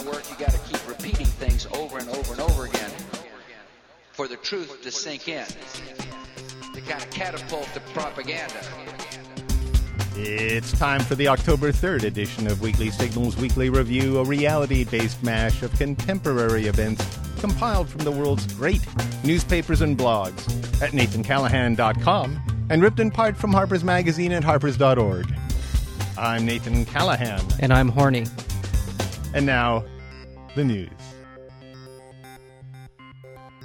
of work, you got to keep repeating things over and over and over again for the truth to sink in, to kind of catapult the propaganda. It's time for the October 3rd edition of Weekly Signals Weekly Review, a reality based mash of contemporary events compiled from the world's great newspapers and blogs at nathancallahan.com and ripped in part from Harper's Magazine at harpers.org. I'm Nathan Callahan. And I'm horny. And now, the news.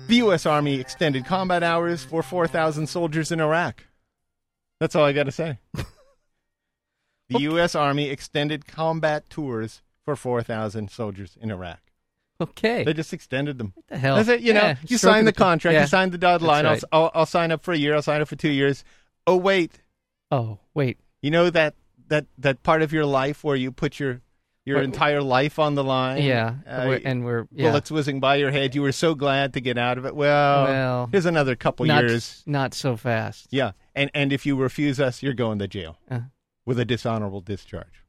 The U.S. Army extended combat hours for 4,000 soldiers in Iraq. That's all I got to say. the U.S. Army extended combat tours for 4,000 soldiers in Iraq. Okay. They just extended them. What the hell? That's it. You know, you stroke sign the the contract, Yeah. you sign the dotted line. I'll. I'll, I'll sign up for a year. I'll sign up for two years. Oh wait, oh, wait. you know that that that part of your life where you put your your What- entire life on the line. Yeah. Uh, we're- and we're yeah. bullets whizzing by your head. You were so glad to get out of it. Well, Well, here's another couple not, years. not so fast. Yeah, and and if you refuse us, you're going to jail Uh, with a dishonorable discharge.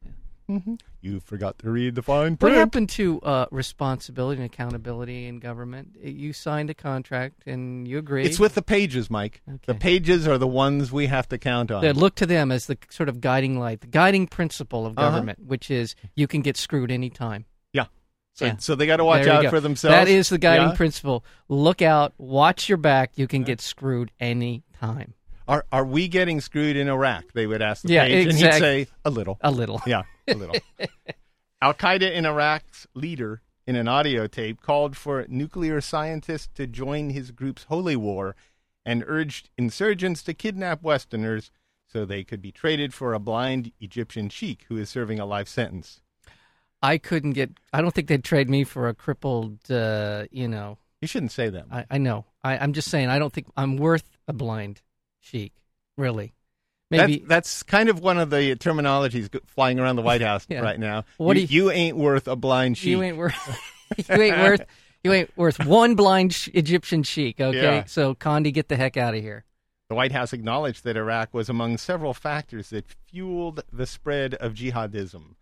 Mhm. You forgot to read the fine print. what happened to uh, responsibility and accountability in government? You signed a contract and you agreed. It's with the pages, Mike. The pages are the ones we have to count on. They look to them as the sort of guiding light, the guiding principle of Uh-huh. government, which is you can get screwed anytime. Yeah. So, Yeah. so they got to watch out go. for themselves. That is the guiding Yeah? principle. Look out, watch your back. You can get screwed anytime. Are are we getting screwed in Iraq? They would ask the Yeah, page, and exact- he'd say a little. A little. Yeah, a little. Al Qaeda in Iraq's leader, in an audio tape, called for nuclear scientists to join his group's holy war, and urged insurgents to kidnap Westerners so they could be traded for a blind Egyptian sheik who is serving a life sentence. I couldn't get. I don't think they'd trade me for a crippled. Uh, you know, You shouldn't say that. I, I know. I, I'm just saying. I don't think I'm worth a blind sheik. Really, maybe. That's, that's kind of one of the terminologies flying around the White House Yeah. right now. What you, do you- you ain't worth a blind sheik. you ain't worth. you ain't worth. You ain't worth one blind sh- Egyptian sheik. Okay, Yeah. so Condi, get the heck out of here. The White House acknowledged that Iraq was among several factors that fueled the spread of jihadism,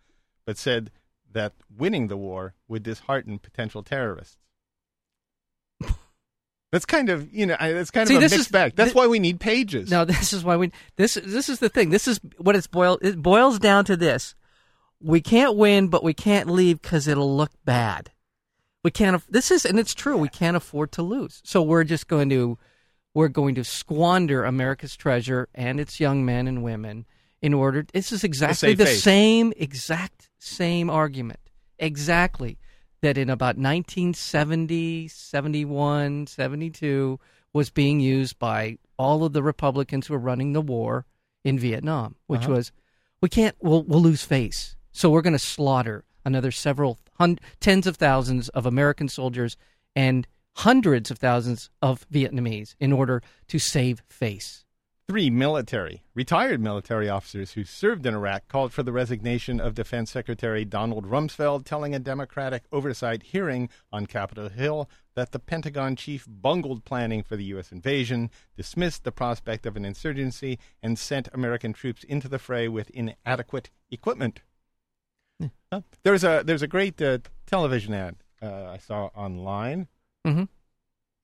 but said that winning the war would dishearten potential terrorists. That's kind of you know that's kind See, of a mixed is- bag. That's thi- why we need pages. No, this is why we. This this is the thing. This is what it's boiled. It boils down to this: we can't win, but we can't leave because it'll look bad. We can't. This is, and it's true. We can't afford to lose. So we're just going to, we're going to squander America's treasure and its young men and women in order. This is exactly the face. same, exact same argument. Exactly that in about 1970, 71, 72 was being used by all of the Republicans who were running the war in Vietnam, which Uh-huh. was we can't we'll, we'll lose face. So we're going to slaughter another several hun- tens of thousands of American soldiers and hundreds of thousands of Vietnamese in order to save face. Three military, retired military officers who served in Iraq called for the resignation of Defense Secretary Donald Rumsfeld, telling a Democratic oversight hearing on Capitol Hill that the Pentagon chief bungled planning for the U.S. invasion, dismissed the prospect of an insurgency, and sent American troops into the fray with inadequate equipment. Uh, There's a there's a great uh, television ad uh, I saw online. Mhm.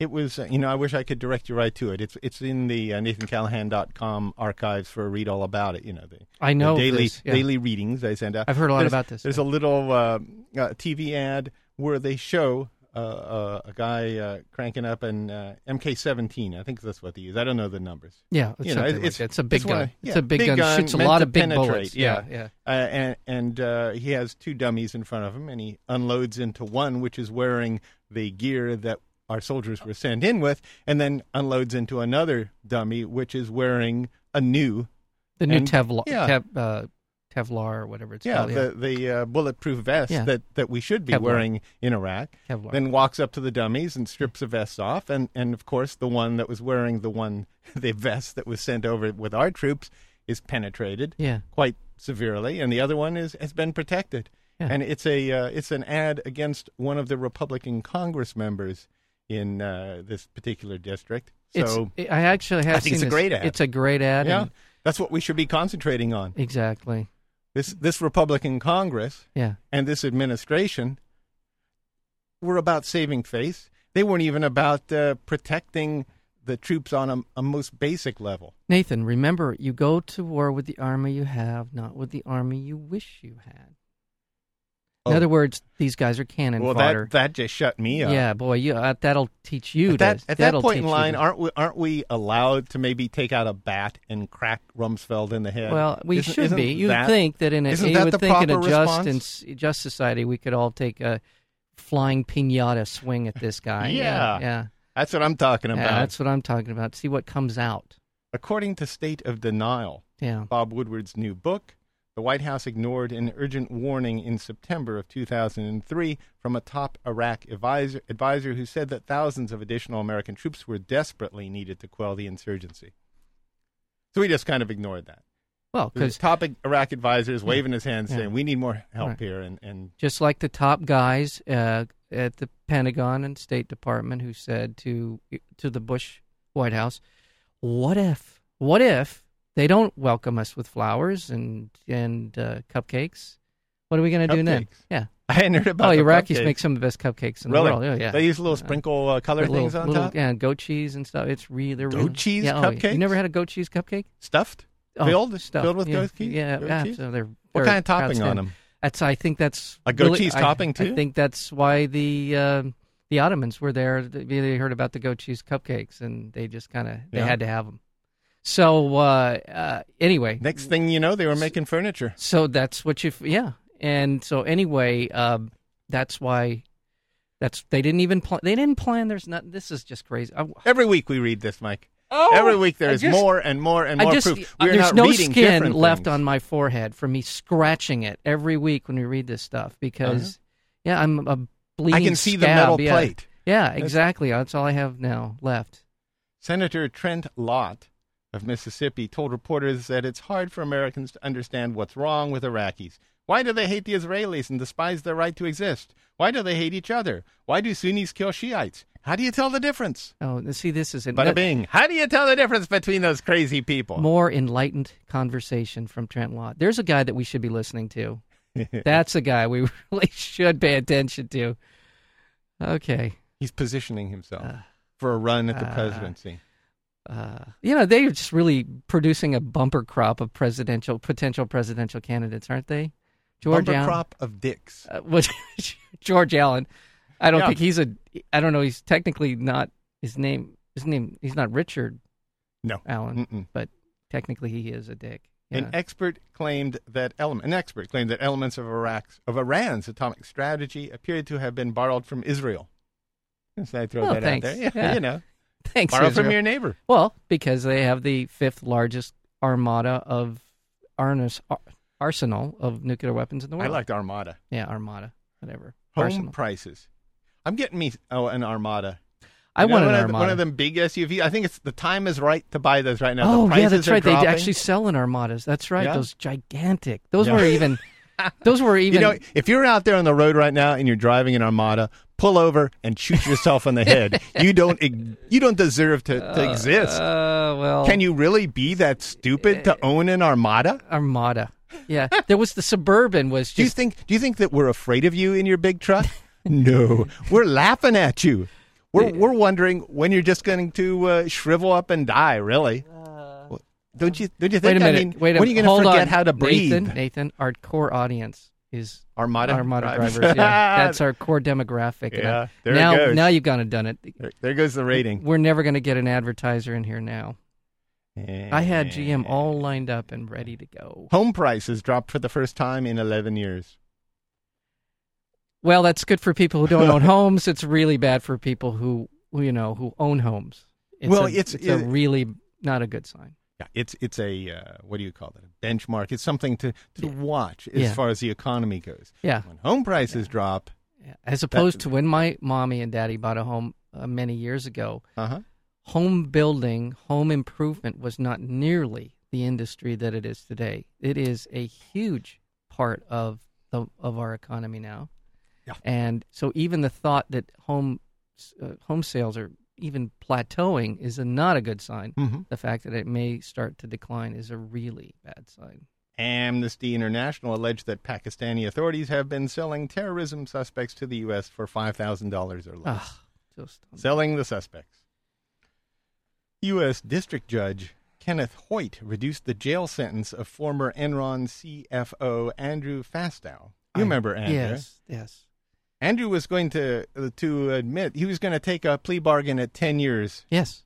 It was, uh, you know, I wish I could direct you right to it. It's it's in the uh, NathanCallahan.com archives for a read all about it. You know, the, I know the daily this, yeah. daily readings they send out. I've heard a lot There's- about this. There's a little uh, uh, TV ad where they show uh, uh, a guy uh, cranking up an uh, MK17. I think that's what they use. I don't know the numbers. yeah, it's, you know, it's- like it's a big gun. of- it's yeah, a big, big gun. gun Shoots a lot of big penetrate, bullets. yeah. yeah. Uh, and and uh, he has two dummies in front of him, and he unloads into one, which is wearing the gear that our soldiers were sent in with, and then unloads into another dummy, which is wearing a new, The new And- Tevlar, yeah. Tev, uh, Tevlar or whatever it's yeah, called. the the uh, bulletproof vest Yeah. that, that we should be Kevlar. wearing in Iraq. Kevlar. Then walks up to the dummies and strips the vests off, and and of course the one that was wearing the one the vest that was sent over with our troops is penetrated. yeah. quite severely, and the other one is has been protected. Yeah. And it's a uh, it's an ad against one of the Republican Congress members in uh, this particular district. So it's, I actually have I think seen it's a this. great ad. It's a great ad. yeah, and- that's what we should be concentrating on. exactly. This this Republican Congress Yeah. and this administration were about saving face. They weren't even about uh, protecting the troops on a, a most basic level. Nathan, remember, you go to war with the army you have, not with the army you wish you had. In Oh. other words, these guys are cannon well, fodder. that that just shut me up. yeah, boy, you uh, that'll teach you. At that, to, at that point in line, to- aren't we aren't we allowed to maybe take out a bat and crack Rumsfeld in the head? Well, we Isn't- should isn't be. You'd that- think that in a isn't you that would the think in a just response? just society we could all take a flying pinata swing at this guy. Yeah. yeah, That's what I'm talking yeah. about. That's what I'm talking about. See what comes out. According to State of Denial, Yeah. Bob Woodward's new book, the White House ignored an urgent warning in September of 2003 from a top Iraq advisor, advisor who said that thousands of additional American troops were desperately needed to quell the insurgency. So we just kind of ignored that. Well, because top Iraq advisor is waving his hand Yeah. saying, we need more help Right. here. And, and just like the top guys uh, at the Pentagon and State Department who said to to the Bush White House, "What if? What if they don't welcome us with flowers and and uh, cupcakes? What are we going to do then?" Yeah. I hadn't heard about Oh, Iraqis cupcakes. make some of the best cupcakes in Really? the world. Oh, yeah. They use little sprinkle uh, color Little- things on little- top? Yeah, and goat cheese and stuff. It's really they're Goat really, cheese yeah, oh, You never had a goat cheese cupcake? Stuffed? Oh, Filled? stuffed, Filled with yeah, goat cheese? Yeah, Goat yeah. cheese? So they're What kind of topping on them? That's I think that's A goat really- cheese I- topping, too. I think that's why the uh, the Ottomans were there. They heard about the goat cheese cupcakes and they just kind of they Yeah. had to have them. So uh, uh, anyway, Next thing you know, they were making furniture. so that's what you yeah. And so anyway, um, that's why that's they didn't even plan. They didn't plan. There's not. This is just crazy. I, Every week we read this, Mike. Oh, Every week there is just- more and more and more just proof. We're there's no skin left on my forehead from me scratching it every week when we read this stuff because yeah, I'm a bleeding. Uh-huh. I can see the scab, metal yeah. plate. Yeah, exactly. That's all I have now left. Senator Trent Lott of Mississippi told reporters that it's hard for Americans to understand what's wrong with Iraqis. Why do they hate the Israelis and despise their right to exist? Why do they hate each other? Why do Sunnis kill Shiites? How do you tell the difference? Oh, see, this is Bada bing. How do you tell the difference between those crazy people? more enlightened conversation from Trent Lott. There's a guy that we should be listening to. That's a guy we really should pay attention to. Okay. He's positioning himself Uh, for a run at the uh, presidency. Uh, you know, they're just really producing a bumper crop of presidential potential presidential candidates, aren't they? George Bumper Allen. crop of dicks. Uh, what- George Allen. I don't Yeah. think he's a. I don't know. He's technically not his name. His name. He's not Richard No. Allen, Mm-mm. but technically he is a dick. An expert claimed that element, an expert claimed that elements of Iraq's of Iran's atomic strategy appeared to have been borrowed from Israel. So I throw Oh, that thanks. out there. Yeah, Yeah. you know, Thanks, borrow Israel. from your neighbor. Well, because they have the fifth largest armada of arnis, ar- arsenal of nuclear weapons in the world. I liked Armada. yeah, armada, whatever. Home arsenal. prices. I'm getting me oh an Armada. I You know, want one an of, armada. the- one of them big SUVs. I think it's the time is right to buy those right now. oh the yeah, that's right. They actually sell in armadas. That's right. Yeah. Those gigantic. Those Yeah. were even. those were even. You know, if you're out there on the road right now and you're driving an Armada, pull over and shoot yourself in the head. You don't you don't deserve to, to exist. Uh, well, Can you really be that stupid to own an Armada? Armada. Yeah, there was the suburban was Do you think do you think that we're afraid of you in your big truck? no, we're laughing at you. We're we're wondering when you're just going to uh, shrivel up and die. Really? Don't you don't you think? Wait a minute. I mean, wait a when are you going to forget on. how to breathe? Nathan, Nathan, our core audience is Armada, Armada drivers. drivers. yeah, that's our core demographic. Yeah, there it now, goes. now you've gone and done it. There, there goes the rating. We're never going to get an advertiser in here now. I had GM Eh. all lined up and ready to go. Home prices dropped for the first time in 11 years. Well, that's good for people who don't own homes. It's really bad for people who, who you know, who own homes. It's Well, a, it's- it's a it- really not a good sign. Yeah, it's it's a uh, what do you call it? A benchmark. It's something to, to watch as Yeah. far as the economy goes. Yeah. When home prices drop, Yeah. As opposed to when my mommy and daddy bought a home uh, many years ago, uh huh. home building, home improvement was not nearly the industry that it is today. It is a huge part of the of our economy now. Yeah. And so even the thought that home uh, home sales are even plateauing is a, not a good sign. Mm-hmm. The fact that it may start to decline is a really bad sign. Amnesty International alleged that Pakistani authorities have been selling terrorism suspects to the U.S. for $5,000 or less. Ugh, just Selling the suspects. U.S. District Judge Kenneth Hoyt reduced the jail sentence of former Enron CFO Andrew Fastow. You I- remember Andrew? Yes, yes. Andrew was going to uh, to admit he was going to take a plea bargain at 10 years Yes.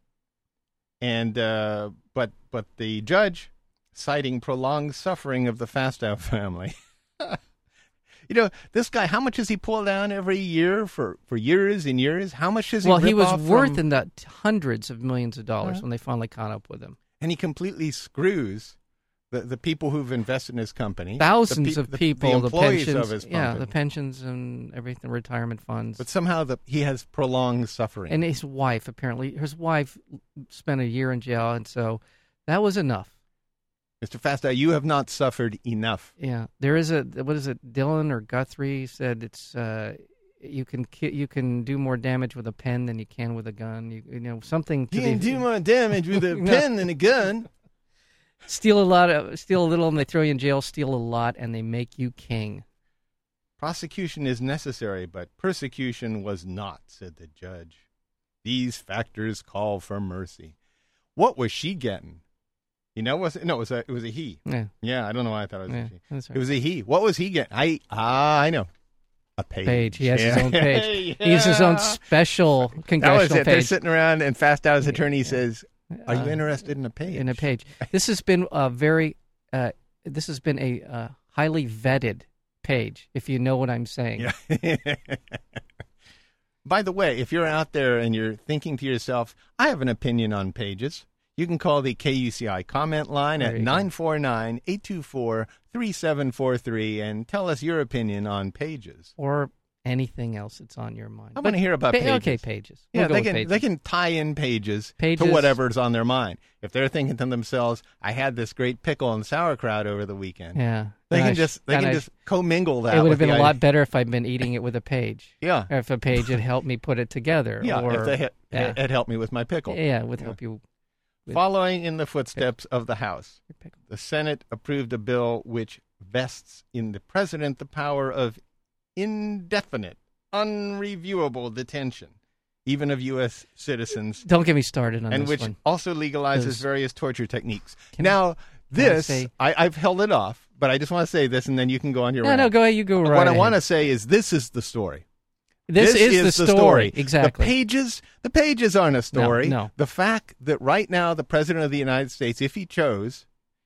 and uh, but but the judge citing prolonged suffering of the Fastow family. you know, this guy, how much does he pull down every year for, for years and years? How much does he Well, he was worth from- in the hundreds of millions of dollars Uh-huh. when they finally caught up with him. and he completely screws the, the people who've invested in his company. Thousands the of the- people, the, the, employees pensions, of his yeah, the pensions and everything, retirement funds, but somehow the, he has prolonged suffering. and his wife apparently, his wife spent a year in jail, and so that was enough. Mr. Fastow, you have not suffered enough. Yeah, there is a what is it? Dylan or Guthrie said it's uh, you can ki- you can do more damage with a pen than you can with a gun. You, you know something You can the, do more damage with a pen than a gun. Steal a lot of steal a little and they throw you in jail. Steal a lot and they make you king. Prosecution is necessary, but persecution was not, said the judge. These factors call for mercy. What was she getting? You know, was it, no, it was a it was a he. Yeah, Yeah, I don't know why I thought it was yeah, a she. right. It was a he. What was he getting? I ah, I know. A page. page. He has his own page. He has his own Yeah. special That was congressional it. They're sitting around, and Fastow's attorney says, "Are you Uh, interested in a page?" in a page. This has been a very, uh, this has been a uh, highly vetted page. If you know what I'm saying. Yeah. By the way, if you're out there and you're thinking to yourself, I have an opinion on pages, you can call the KUCI comment line There at you 949 824 3743 and tell us your opinion on pages. Or anything else that's on your mind. I want to hear about pa- pages. Okay, pages. Yeah, We'll go they can pages. they can tie in pages, Pages. to whatever's on their mind. If they're thinking to themselves, "I had this great pickle and sauerkraut over the weekend," Yeah. they Then can I just they can I just commingle that. It would have been a lot better if I'd been eating it with a page. Yeah, Or if a page had helped me put it together. yeah. Or, if they had, yeah. it helped me with my pickle. Yeah, would Yeah. help you. Following in the footsteps of the House, the Senate approved a bill which vests in the president the power of indefinite, unreviewable detention, even of U.S. citizens, Don't get me started on this. and this which one. also legalizes Because- various torture techniques. Can now, this, say- I, I've held it off, but I just want to say this, and then you can go on your No, rant. no, go ahead. You go right what I ahead. want to say is this is the story. This, is, the story. Exactly. The pages, the pages aren't a story. no. The fact that right now the president of the United States, if he chose,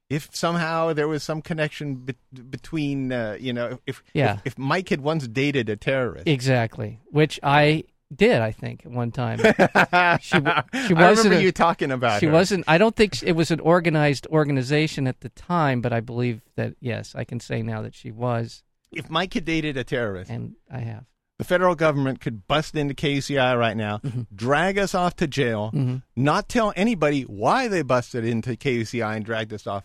if somehow there was some connection be- between, uh, you know, if, Yeah. if if Mike had once dated a terrorist, Exactly. Which I did, I think, at one time. She she I wasn't remember a- you talking about she her. wasn't. I don't think it was an organized organization at the time, but I believe that yes, I can say now that she was, If Mike had dated a terrorist, and I have. the federal government could bust into KCI right now, drag us off to jail, Mhm. not tell anybody why they busted into KUCI and dragged us off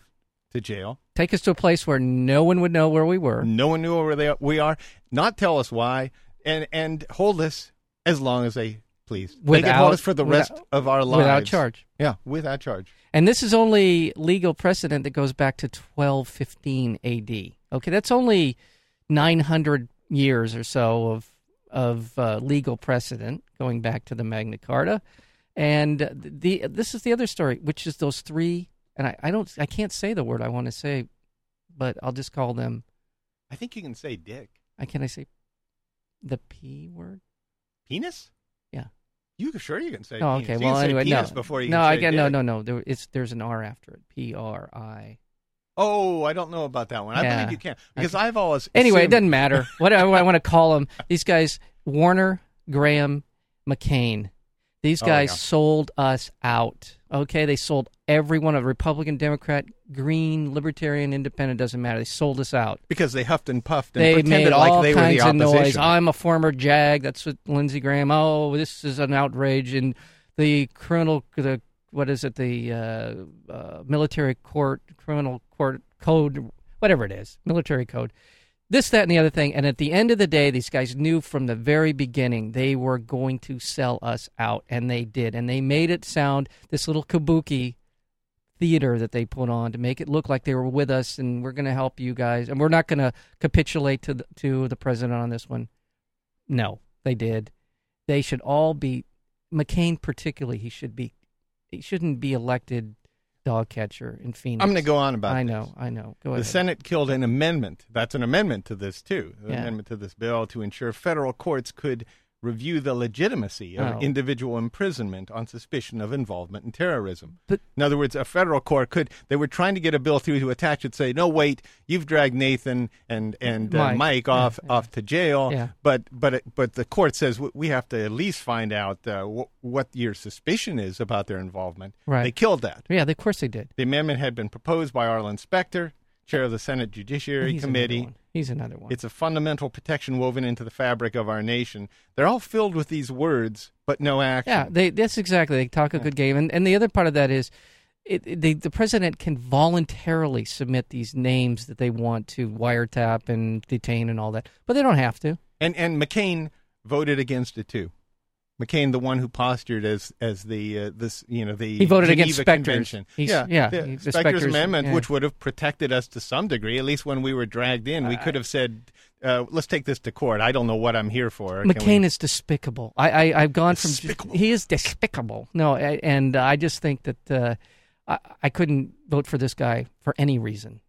to jail. Take us to a place where no one would know where we were. No one knew where they we are. Not tell us why, and and hold us as long as they please. they can hold Without- us for the without- rest of our lives without charge. Yeah, without charge. And this is only legal precedent that goes back to 1215 AD. Okay, that's only 900 years or so of of uh, legal precedent going back to the Magna Carta. And the this is the other story, which is those three. And I, I don't, I can't say the word I want to say, but I'll just call them. I think you can say dick. I can I say the p word? Penis? Yeah. You sure you can say Oh, penis. okay. You Well, anyway, no, before you no, I get no, no, no. There, it's there's an R after it. P R I. Oh, I don't know about that one. I Yeah. believe you can because I've always Anyway, it doesn't matter. What I, want to call them, these guys, Warner, Graham, McCain. These Oh, guys yeah. sold us out. Okay, they sold every one of Republican, Democrat, Green, Libertarian, Independent. Doesn't matter. They sold us out. because they huffed and puffed and They pretended made like they were the kinds of noise. opposition. I'm a former JAG. That's what Lindsey Graham. Oh, this is an outrage, and the criminal, the what is it? The uh, uh, military court, criminal court code, whatever it is, military code. This, that, and the other thing. And at the end of the day, these guys knew from the very beginning they were going to sell us out, and they did. And they made it sound this little kabuki theater that they put on to make it look like they were with us and we're going to help you guys and we're not going to capitulate to the, to the president on this one. No, they did. They should all be McCain particularly. He should be. He shouldn't be elected dog catcher in Phoenix. I'm going to go on about I this. know. I know. Go The ahead. Senate killed an amendment. That's an amendment to this too. An Yeah. amendment to this bill to ensure federal courts could review the legitimacy of Oh. individual imprisonment on suspicion of involvement in terrorism. But- in other words, a federal court could. They were trying to get a bill through to attach it, say, "No, wait, you've dragged Nathan and and uh, Mike. Mike, off yeah. off to jail." Yeah. But but it- but the court says "W- we have to at least find out uh, wh- what your suspicion is about their involvement. Right. They killed that. yeah, of course they did. The amendment had been proposed by Arlen Specter, chair of the Senate Judiciary He's Committee. Another. He's another one. It's a fundamental protection woven into the fabric of our nation. They're all filled with these words, but no action. Yeah, they, that's exactly. They talk a good game, and and the other part of that is, it, it- the the president can voluntarily submit these names that they want to wiretap and detain and all that, but they don't have to. And and McCain voted against it too. McCain, the one who postured as as the uh, this you know the He voted Geneva against Specter's. Convention. He's- yeah, yeah, the he- the Specter's Specter's- amendment, yeah. which would have protected us to some degree. At least when we were dragged in, we could have said, uh, "Let's take this to court." I don't know what I'm here for. McCain we- is despicable. I, I I've gone from he is despicable. No, I- and I just think that uh, I I couldn't vote for this guy for any reason.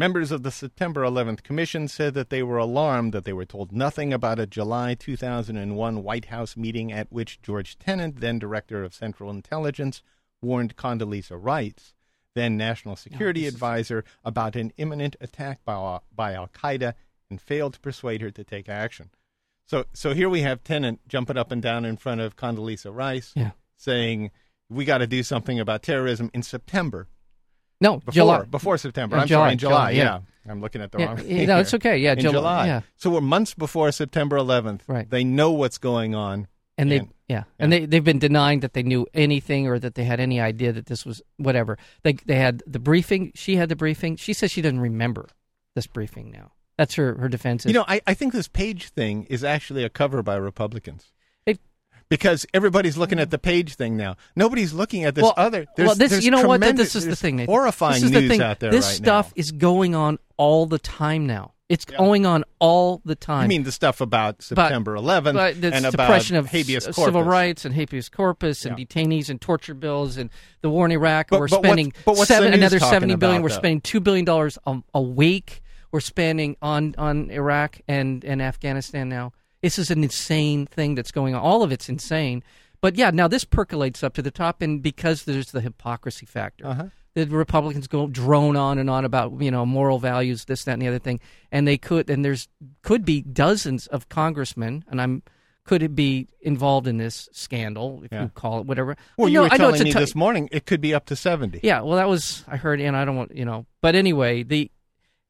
Members of the September 11th Commission said that they were alarmed that they were told nothing about a July 2001 White House meeting at which George Tenet, then Director of Central Intelligence, warned Condoleezza Rice, then National Security is- Advisor, about an imminent attack by, by Al Qaeda and failed to persuade her to take action. So, so here we have Tenet jumping up and down in front of Condoleezza Rice, Yeah. saying, "We got to do something about terrorism in September." No, Before, July. before September. I'm July, sorry, in July. July, yeah. yeah. I'm looking at the Yeah, wrong. yeah, thing no, it's okay. Yeah, in Jul- July. yeah. So we're months before September 11th. Right. They know what's going on. and they And- yeah, and they they've been denying that they knew anything or that they had any idea that this was whatever. They they had the briefing. She had the briefing. She says she doesn't remember this briefing now. That's her her defense. Is, You know, I, I think this page thing is actually a cover by Republicans. Because everybody's looking at mm. the page thing now. Nobody's looking at this well, other. There's, well, this you know what? This is the thing. Nathan. Horrifying this is the news thing. out there This right stuff now. is going on all the time now. It's going on all the time. I mean, the stuff about September 11th but the and about suppression of habeas corpus. civil rights and habeas corpus and Yeah. detainees and torture bills and the war in Iraq. But- we're but spending but what's seven, another seventy billion. about, We're though? spending two billion dollars a, a week. We're spending on on Iraq and and Afghanistan now. This is an insane thing that's going on. All of it's insane. But yeah, now this percolates up to the top, and because there's the hypocrisy factor, Uh-huh. the Republicans go drone on and on about you know moral values, this, that, and the other thing, and they could, and there's could be dozens of congressmen, and I'm could it be involved in this scandal, if Yeah. you call it whatever. Well, you know- were I telling me ti- this morning it could be up to 70. yeah, well, that was I heard, and I don't want you know. But anyway, the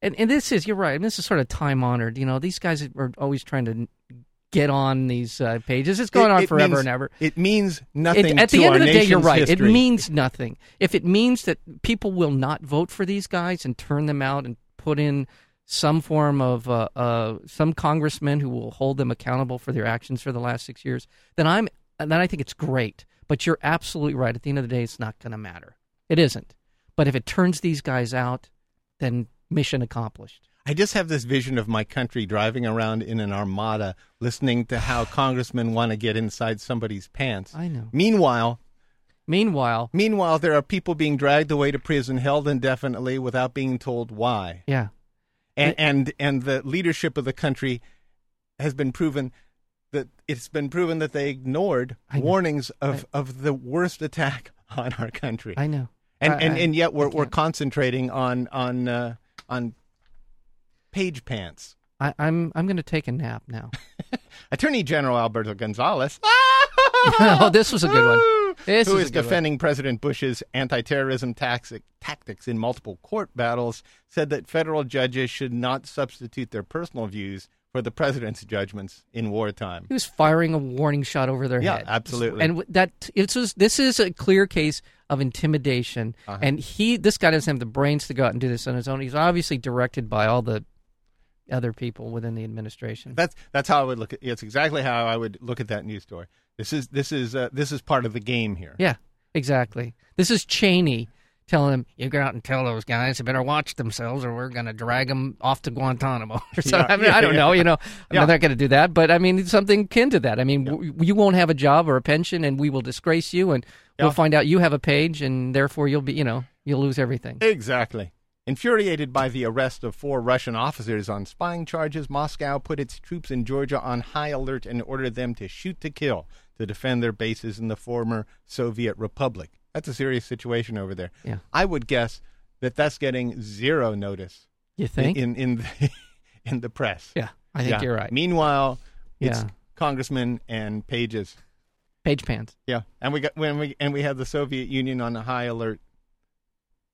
and, and this is you're right. And this is sort of time honored. You know, these guys are always trying to get on these uh, pages. It's going It- on it forever means- and ever. It means nothing It, at to the end our of the day, you're right. It means nothing. If it means that people will not vote for these guys and turn them out and put in some form of uh, uh, some congressman who will hold them accountable for their actions for the last six years, then I'm then I think it's great. But you're absolutely right. At the end of the day, it's not going to matter. It isn't. But if it turns these guys out, then mission accomplished. I just have this vision of my country driving around in an armada, listening to how congressmen want to get inside somebody's pants. I know. Meanwhile, Meanwhile, meanwhile, there are people being dragged away to prison, held indefinitely, without being told why. yeah, And and and the leadership of the country has been proven that it's been proven that they ignored warnings of, of the worst attack on our country. I know. and I- and, I- and yet we're we're concentrating on on uh, on page pants. I, I'm I'm going to take a nap now. Attorney General Alberto Gonzales. oh, this was a good one. This who is is good one. defending President Bush's anti-terrorism taxic, tactics in multiple court battles, said that federal judges should not substitute their personal views for the president's judgments in wartime. He was firing a warning shot over their Yeah, head. absolutely. And that it just, this is a clear case of intimidation. Uh-huh. And he, this guy doesn't have the brains to go out and do this on his own. He's obviously directed by all the other people within the administration. That's that's how I would look at. It's exactly how I would look at that news story. This is this is uh, this is part of the game here. yeah, exactly. This is Cheney telling them, "You go out and tell those guys they better watch themselves, or we're going to drag them off to Guantanamo." or something. Yeah, I mean, yeah, I don't yeah. know. You know, I'm Yeah. not going to do that, but I mean, something akin to that. I mean, w- you won't have a job or a pension, and we will disgrace you, and we'll find out you have a page, and therefore you'll be, you know, you'll lose everything. Exactly. Infuriated by the arrest of four Russian officers on spying charges, Moscow put its troops in Georgia on high alert and ordered them to shoot to kill to defend their bases in the former Soviet republic. That's a serious situation over there. Yeah. I would guess that that's getting zero notice You think? in in the, in the press. yeah, I think Yeah. you're right. Meanwhile, it's Yeah. congressmen and pages. Page pants. Yeah, and we got when we and we had the Soviet Union on a high alert.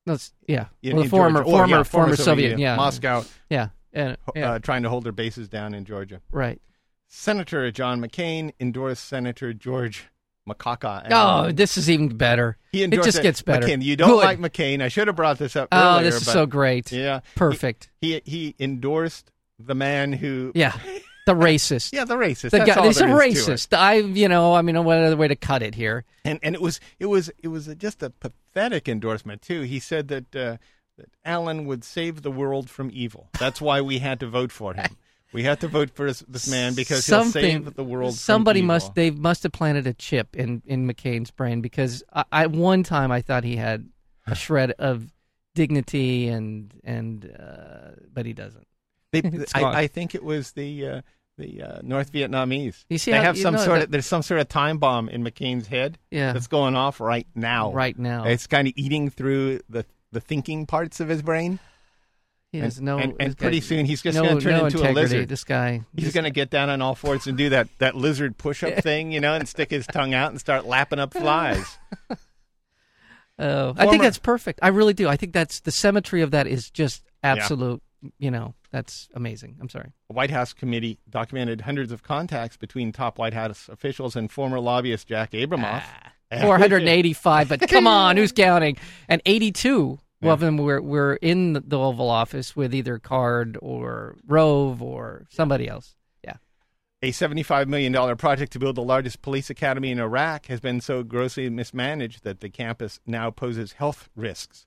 That's yeah. In, well, in former, Georgia. Or, former, yeah, former Soviet. Yeah, Moscow Yeah, and, yeah. uh, trying to hold their bases down in Georgia. right. Senator John McCain endorsed Senator George Macaca. Oh, this is even better. he it just gets better. McCain. You don't Good. like McCain. I should have brought this up Oh, earlier. this is but so great. Yeah, Perfect. He he endorsed the man who. Yeah, the racist. Yeah, the racist. the That's guy. He's a there is to it. racist. I, you know, I mean, what other way to cut it here? and and it was it was it was a, just a pathetic endorsement too. He said that uh, that Allen would save the world from evil. That's why we had to vote for him. We have to vote for this, this man because he'll save the world. Somebody must. They must have planted a chip in in McCain's brain because I, I one time I thought he had a shred of dignity and and uh, but he doesn't. They, I, I think it was the uh, the uh, North Vietnamese. You see they how- have some know sort of there's some sort of time bomb in McCain's head Yeah, that's going off right now. right now It's kind of eating through the the thinking parts of his brain. He has and, no. and, and guy- pretty soon he's just no, going to turn no into integrity. a lizard. This guy. He's going to get down on all fours and do that, that lizard push up thing, you know, and stick his tongue out and start lapping up flies. Oh, I think that's perfect. I really do. I think that's the symmetry of that is just absolute. You know, that's amazing. I'm sorry. The White House committee documented hundreds of contacts between top White House officials and former lobbyist Jack Abramoff. Ah. 485, but come on, who's counting? And 82 Yeah. of them were, were in the Oval Office with either Card or Rove or somebody else. Yeah. A $75 million project to build the largest police academy in Iraq has been so grossly mismanaged that the campus now poses health risks.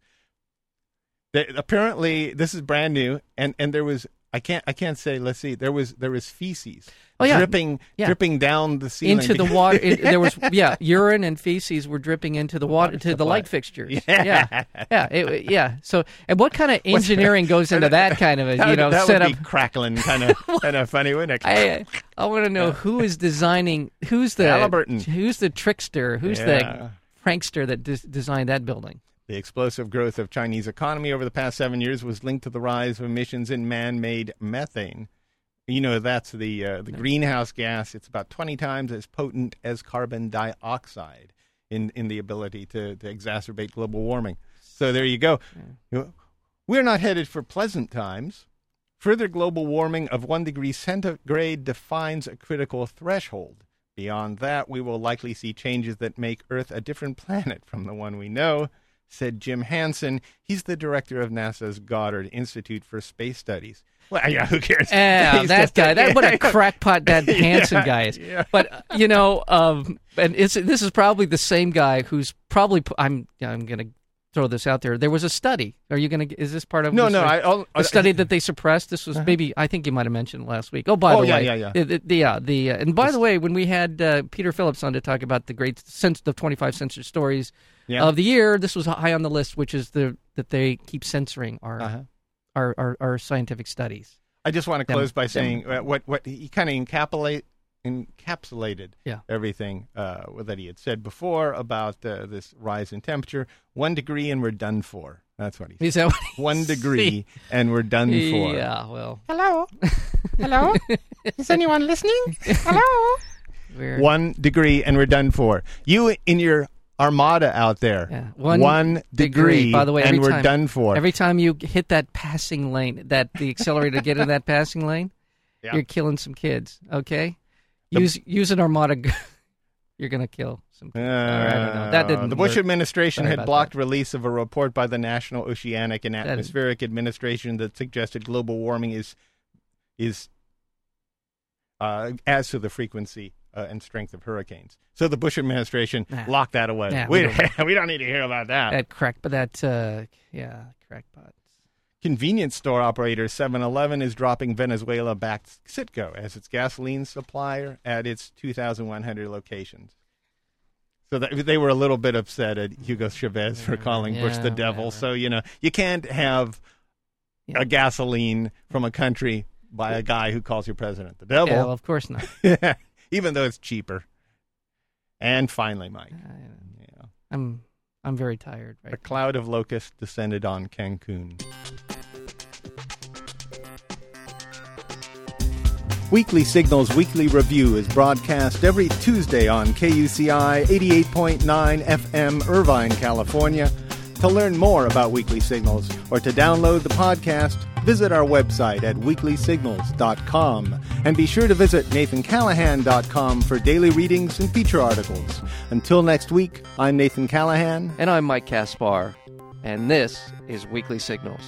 The, apparently, this is brand new, and, and there was I can't I can't say. Let's see. There was there was feces Oh, yeah. dripping Yeah. dripping down the ceiling Into the water, it, there was yeah, urine and feces were dripping into the water to the light fixtures. Yeah. yeah, yeah, it- yeah. So, and what kind of engineering goes into that kind of a you know that setup? would be crackling kind of kind of funny, wouldn't it? I uh, I want to know who is designing. Who's the Halliburton. Who's the trickster? Who's the prankster that des- designed that building? The explosive growth of Chinese economy over the past seven years was linked to the rise of emissions in man-made methane. You know that's the uh, the greenhouse gas. It's about twenty times as potent as carbon dioxide in in the ability to, to exacerbate global warming. So there you go. Know, We're not headed for pleasant times. Further global warming of one degree centigrade defines a critical threshold. Beyond that, we will likely see changes that make Earth a different planet from the one we know, said Jim Hansen. He's the director of NASA's Goddard Institute for Space Studies. Well, yeah, who cares? Ah, that guy. That what a crackpot that Hansen Yeah, guy is. yeah. But you know, um, and it's this is probably the same guy who's probably. I'm I'm gonna throw this out there. There was a study. Are you gonna? Is this part of No, no, story? I- I'll- a study that they suppressed. This was maybe I think you might have mentioned last week. Oh, by Oh, the yeah, way, yeah, yeah. The, the, the, yeah, the uh, and by the way, when we had uh, Peter Phillips on to talk about the great sense the 25 censored stories Yeah. of the year, this was high on the list, which is the that they keep censoring our Uh-huh. our, our our scientific studies. I just want to Them- close by saying uh, what what he kind of encapsulate encapsulated Yeah. everything uh, that he had said before about uh, this rise in temperature. One degree and we're done for. That's what he said. Is that what he One degree and we're done for. Yeah, well, Hello? Hello? Is anyone listening? Hello? we're One degree and we're done for. You in your armada out there. Yeah, one, one degree, degree. By the way, and we're time- done for. every time you hit that passing lane, that the accelerator to get in that passing lane, Yeah. you're killing some kids. Okay, The- use use an armada. g- you're gonna kill some. Kids. All right, I don't know. That Uh, didn't. The Bush work. administration Sorry had blocked release of a report by the National Oceanic and That- Atmospheric Administration that suggested global warming is is uh, as to the frequency uh, and strength of hurricanes. So the Bush administration Nah. locked that away. Nah, we, we don't- we don't need to hear about that. That crack, but that uh, yeah, crackpot. Convenience store operator 7-Eleven is dropping Venezuela-backed Citgo as its gasoline supplier at its 2,100 locations. So that, they were a little bit upset at Hugo Chavez for calling Bush the devil. whatever. So you know you can't have Yeah. a gasoline from a country by a guy who calls your president the devil, Yeah, well, of course not. even though it's cheaper. And finally, Mike, Uh, yeah, I'm I'm very tired Right a right cloud of locusts descended on Cancun. Weekly Signals Weekly Review is broadcast every Tuesday on KUCI 88.9 FM, Irvine, California. To learn more about Weekly Signals or to download the podcast, visit our website at weeklysignals.com. And be sure to visit nathancallahan.com for daily readings and feature articles. Until next week, I'm Nathan Callahan. And I'm Mike Caspar, and this is Weekly Signals.